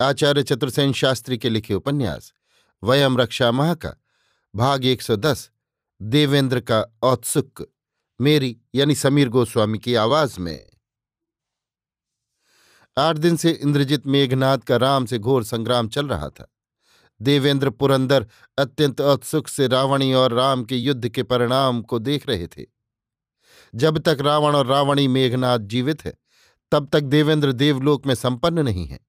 आचार्य चतुर्सेन शास्त्री के लिखे उपन्यास, वयम रक्षा माह का भाग 110 देवेंद्र का औत्सुक, मेरी यानी समीर गोस्वामी की आवाज़ में। आठ दिन से इंद्रजित मेघनाथ का राम से घोर संग्राम चल रहा था। देवेंद्र पुरंदर अत्यंत औत्सुक से रावणी और राम के युद्ध के परिणाम को देख रहे थे। जब तक रावण और रावणी मेघनाथ जीवित है, तब तक देवेंद्र देवलोक में संपन्न नहीं है।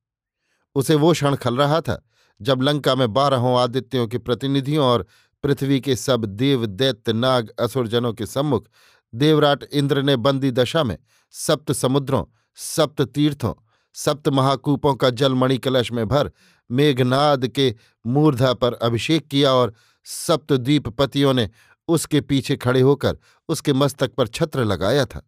उसे वो क्षण खल रहा था जब लंका में बारहों आदित्यों के प्रतिनिधियों और पृथ्वी के सब देव, दैत्य, नाग, असुरजनों के सम्मुख देवराट इंद्र ने बंदी दशा में सप्त समुद्रों, सप्त तीर्थों, सप्त महाकूपों का जल मणिकलश में भर मेघनाद के मूर्धा पर अभिषेक किया और सप्तद्वीपपतियों ने उसके पीछे खड़े होकर उसके मस्तक पर छत्र लगाया था।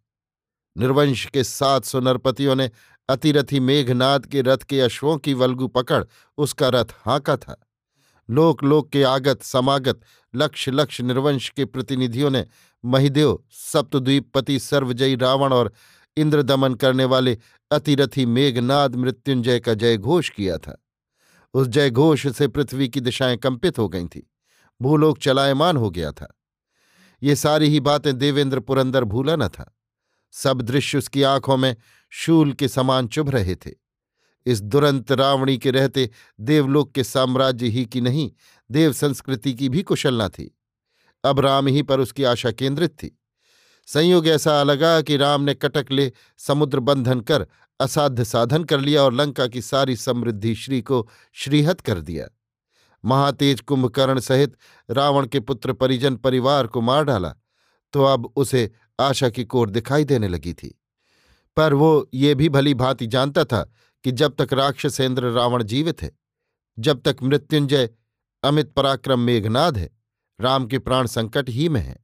निर्वंश के सात सौ नरपतियों ने अतिरथी मेघनाद के रथ के अश्वों की वल्गु पकड़ उसका रथ हाँका था। लोक लोक के आगत, समागत लक्ष लक्ष निर्वंश के प्रतिनिधियों ने महिदेव सप्तद्वीपपति सर्वजयी रावण और इंद्र दमन करने वाले अतिरथी मेघनाद मृत्युंजय का जय घोष किया था। उस जय घोष से पृथ्वी की दिशाएँ कंपित हो गई थीं। भूलोक चलायमान हो गया था। ये सारी ही बातें देवेंद्र पुरंदर भूला न था। सब दृश्य उसकी आँखों में शूल के समान चुभ रहे थे। इस दुरंत रावणी के रहते देवलोक के साम्राज्य ही की नहीं, देव संस्कृति की भी कुशलना थी। अब राम ही पर उसकी आशा केंद्रित थी। संयोग ऐसा लगा कि राम ने कटक ले समुद्र बंधन कर असाध्य साधन कर लिया और लंका की सारी समृद्धि श्री को श्रीहत कर दिया। महातेज कुंभकर्ण सहित रावण के पुत्र परिजन परिवार को मार डाला तो अब उसे आशा की कोर दिखाई देने लगी थी। पर वो ये भी भली भांति जानता था कि जब तक राक्षसेंद्र रावण जीवित है, जब तक मृत्युंजय अमित पराक्रम मेघनाद है, राम के प्राण संकट ही में है।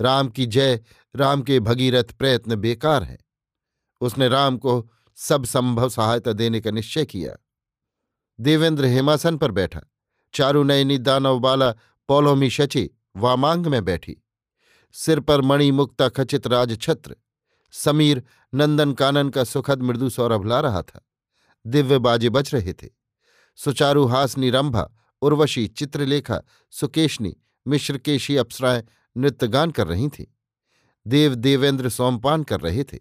राम की जय, राम के भगीरथ प्रयत्न बेकार हैं। उसने राम को सब संभव सहायता देने का निश्चय किया। देवेंद्र हेमासन पर बैठा। चारु नयनी दानवबाला पौलोमी शची वामांग में बैठी। सिर पर मणि मुक्ता खचित राजछत्र। समीर नंदन कानन का सुखद मृदु सौरभ ला रहा था। दिव्य बाजे बच रहे थे। सुचारु हासनी रंभा, उर्वशी चित्रलेखा, सुकेशनी, मिश्रकेशी अप्सराएँ नृत्यगान कर रही थीं। देव देवेंद्र सोमपान कर रहे थे।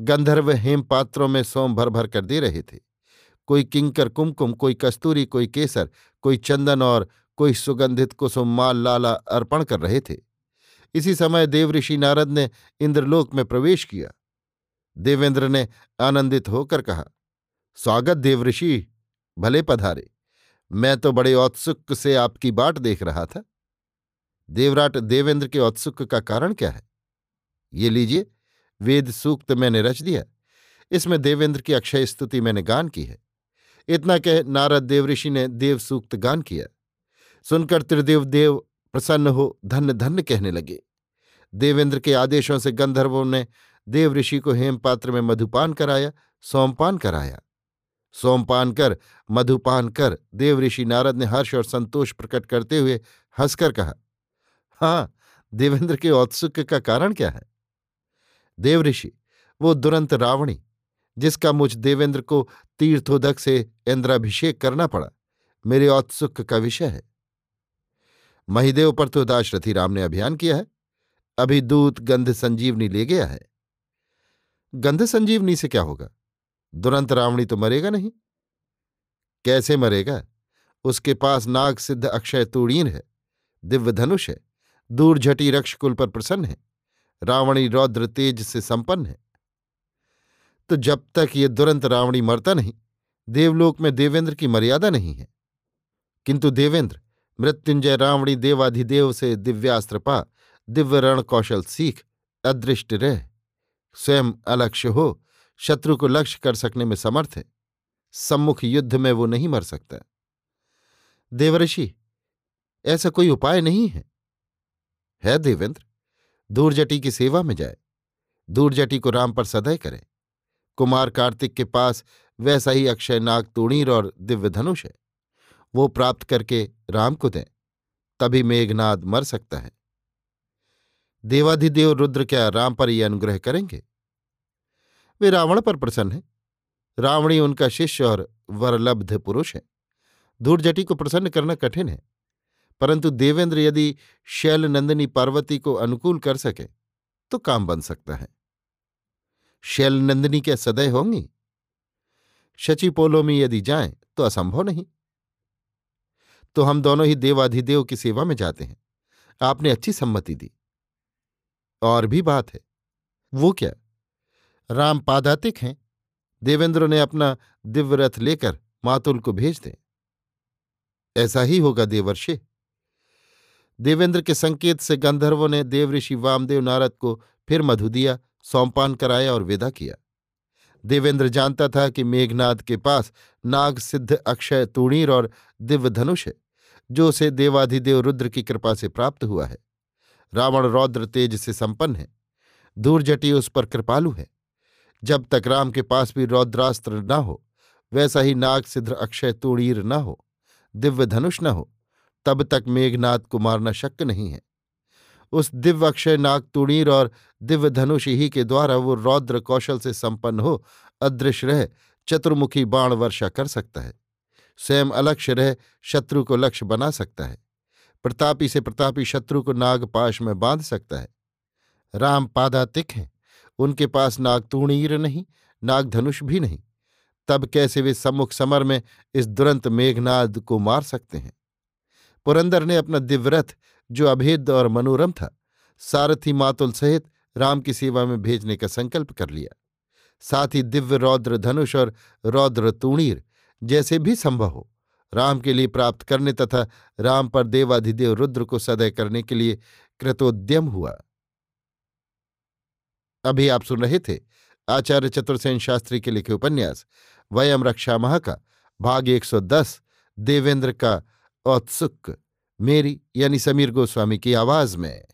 गंधर्व हेम पात्रों में सोम भर भर कर दे रहे थे। कोई किंकर कुमकुम, कोई कस्तूरी, कोई केसर, कोई चंदन और कोई सुगंधित कुसुम माल लाला अर्पण कर रहे थे। इसी समय देवऋषि नारद ने इंद्रलोक में प्रवेश किया। देवेंद्र ने आनंदित होकर कहा, स्वागत देवऋषि भले पधारे। मैं तो बड़े औत्सुक से आपकी बाट देख रहा था। देवराट देवेंद्र के औत्सुक का कारण क्या है? ये लीजिए, वेद सूक्त मैंने रच दिया। इसमें देवेंद्र की अक्षय स्तुति मैंने गान की है। इतना कह नारद देवऋषि ने देव सूक्त गान किया। सुनकर त्रिदेव देव प्रसन्न हो धन्य धन्य कहने लगे। देवेंद्र के आदेशों से गंधर्वों ने देव ऋषि को हेमपात्र में मधुपान कराया सोमपान कराया। सोमपान कर, मधुपान कर देव ऋषि नारद ने हर्ष और संतोष प्रकट करते हुए हंसकर कहा हाँ देवेंद्र के औत्सुक्य का कारण क्या है? देव ऋषि वो दुरंत रावणी, जिसका मुझ देवेंद्र को तीर्थोदक से इंद्राभिषेक करना पड़ा, मेरे औत्सुक का विषय है। महिदेव पर तो दाशरथी राम ने अभियान किया है। अभी दूत गंध संजीवनी ले गया है। गंध संजीवनी से क्या होगा? दुरंत रावणी तो मरेगा नहीं। कैसे मरेगा? उसके पास नाग सिद्ध अक्षय तूणीर है, दिव्य धनुष है, दूर झटी रक्षकुल पर प्रसन्न है, रावणी रौद्र तेज से संपन्न है। तो जब तक ये दुरंत रावणी मरता नहीं, देवलोक में देवेंद्र की मर्यादा नहीं है। किंतु देवेंद्र मृत्युंजय रावणी देवाधिदेव से दिव्यास्त्र पा, दिव्य रण कौशल सीख, अदृष्ट रह। स्वयं अलक्ष्य हो, शत्रु को लक्ष्य कर सकने में समर्थ है। सम्मुख युद्ध में वो नहीं मर सकता। देवऋषि ऐसा कोई उपाय नहीं है? है देवेंद्र, दूरजटी की सेवा में जाए। दूरजटी को राम पर सदय करे। कुमार कार्तिक के पास वैसा ही अक्षय नाग तूणीर और दिव्य धनुष है। वो प्राप्त करके राम को दें, तभी मेघनाद मर सकता है। देवाधिदेव रुद्र क्या राम पर ये अनुग्रह करेंगे? वे रावण पर प्रसन्न हैं। रावणी उनका शिष्य और वरलब्ध पुरुष है। धूर्जटी को प्रसन्न करना कठिन है, परंतु देवेंद्र यदि शैल नंदिनी पार्वती को अनुकूल कर सके तो काम बन सकता है। शैल नंदिनी क्या होंगी? शचिपोलो में यदि जाएँ तो असंभव नहीं। तो हम दोनों ही देवाधिदेव की सेवा में जाते हैं। आपने अच्छी सम्मति दी। और भी बात है, वो क्या? राम पादातिक हैं। देवेंद्र ने अपना दिव्य रथ लेकर मातुल को भेज दें। ऐसा ही होगा देवर्षे। देवेंद्र के संकेत से गंधर्वों ने देवऋषि वामदेव नारद को फिर मधु दिया, सौंपान कराया और विदा किया। देवेंद्र जानता था कि मेघनाद के पास नाग सिद्ध अक्षय तूणीर और दिव्य धनुष है। जो उसे देवाधिदेव रुद्र की कृपा से प्राप्त हुआ है। रावण रौद्र तेज से संपन्न है दूरजटी उस पर कृपालु है। जब तक राम के पास भी रौद्रास्त्र न हो, वैसा ही नाग सिद्ध अक्षय तूणीर न हो, दिव्य धनुष न हो, तब तक मेघनाथ को मारना शक्य नहीं है। उस दिव्य अक्षय नाग तुणीर और दिव्य धनुष ही के द्वारा वो रौद्र कौशल से संपन्न हो, अदृश्य रह चतुर्मुखी बाण वर्षा कर सकता है। स्वयं अलक्ष्य रह शत्रु को लक्ष्य बना सकता है। प्रतापी से प्रतापी शत्रु को नागपाश में बाँध सकता है। राम पादातिक हैं, उनके पास नाग तूणीर नहीं नागधनुष भी नहीं। तब कैसे वे सम्मुख समर में इस दुरंत मेघनाद को मार सकते हैं? पुरंदर ने अपना दिव्यरथ, जो अभेद और मनोरम था, सारथी मातुल सहित राम की सेवा में भेजने का संकल्प कर लिया। साथ ही दिव्य रौद्र धनुष और रौद्र तूणीर जैसे भी संभव हो। राम के लिए प्राप्त करने तथा राम पर देवाधिदेव रुद्र को सदय करने के लिए कृतोद्यम हुआ। अभी आप सुन रहे थे आचार्य चतुर्सेन शास्त्री के लिखे उपन्यास, वयम रक्षा महा का भाग 110 देवेंद्र का औत्सुक, मेरी यानी समीर गोस्वामी की आवाज़ में।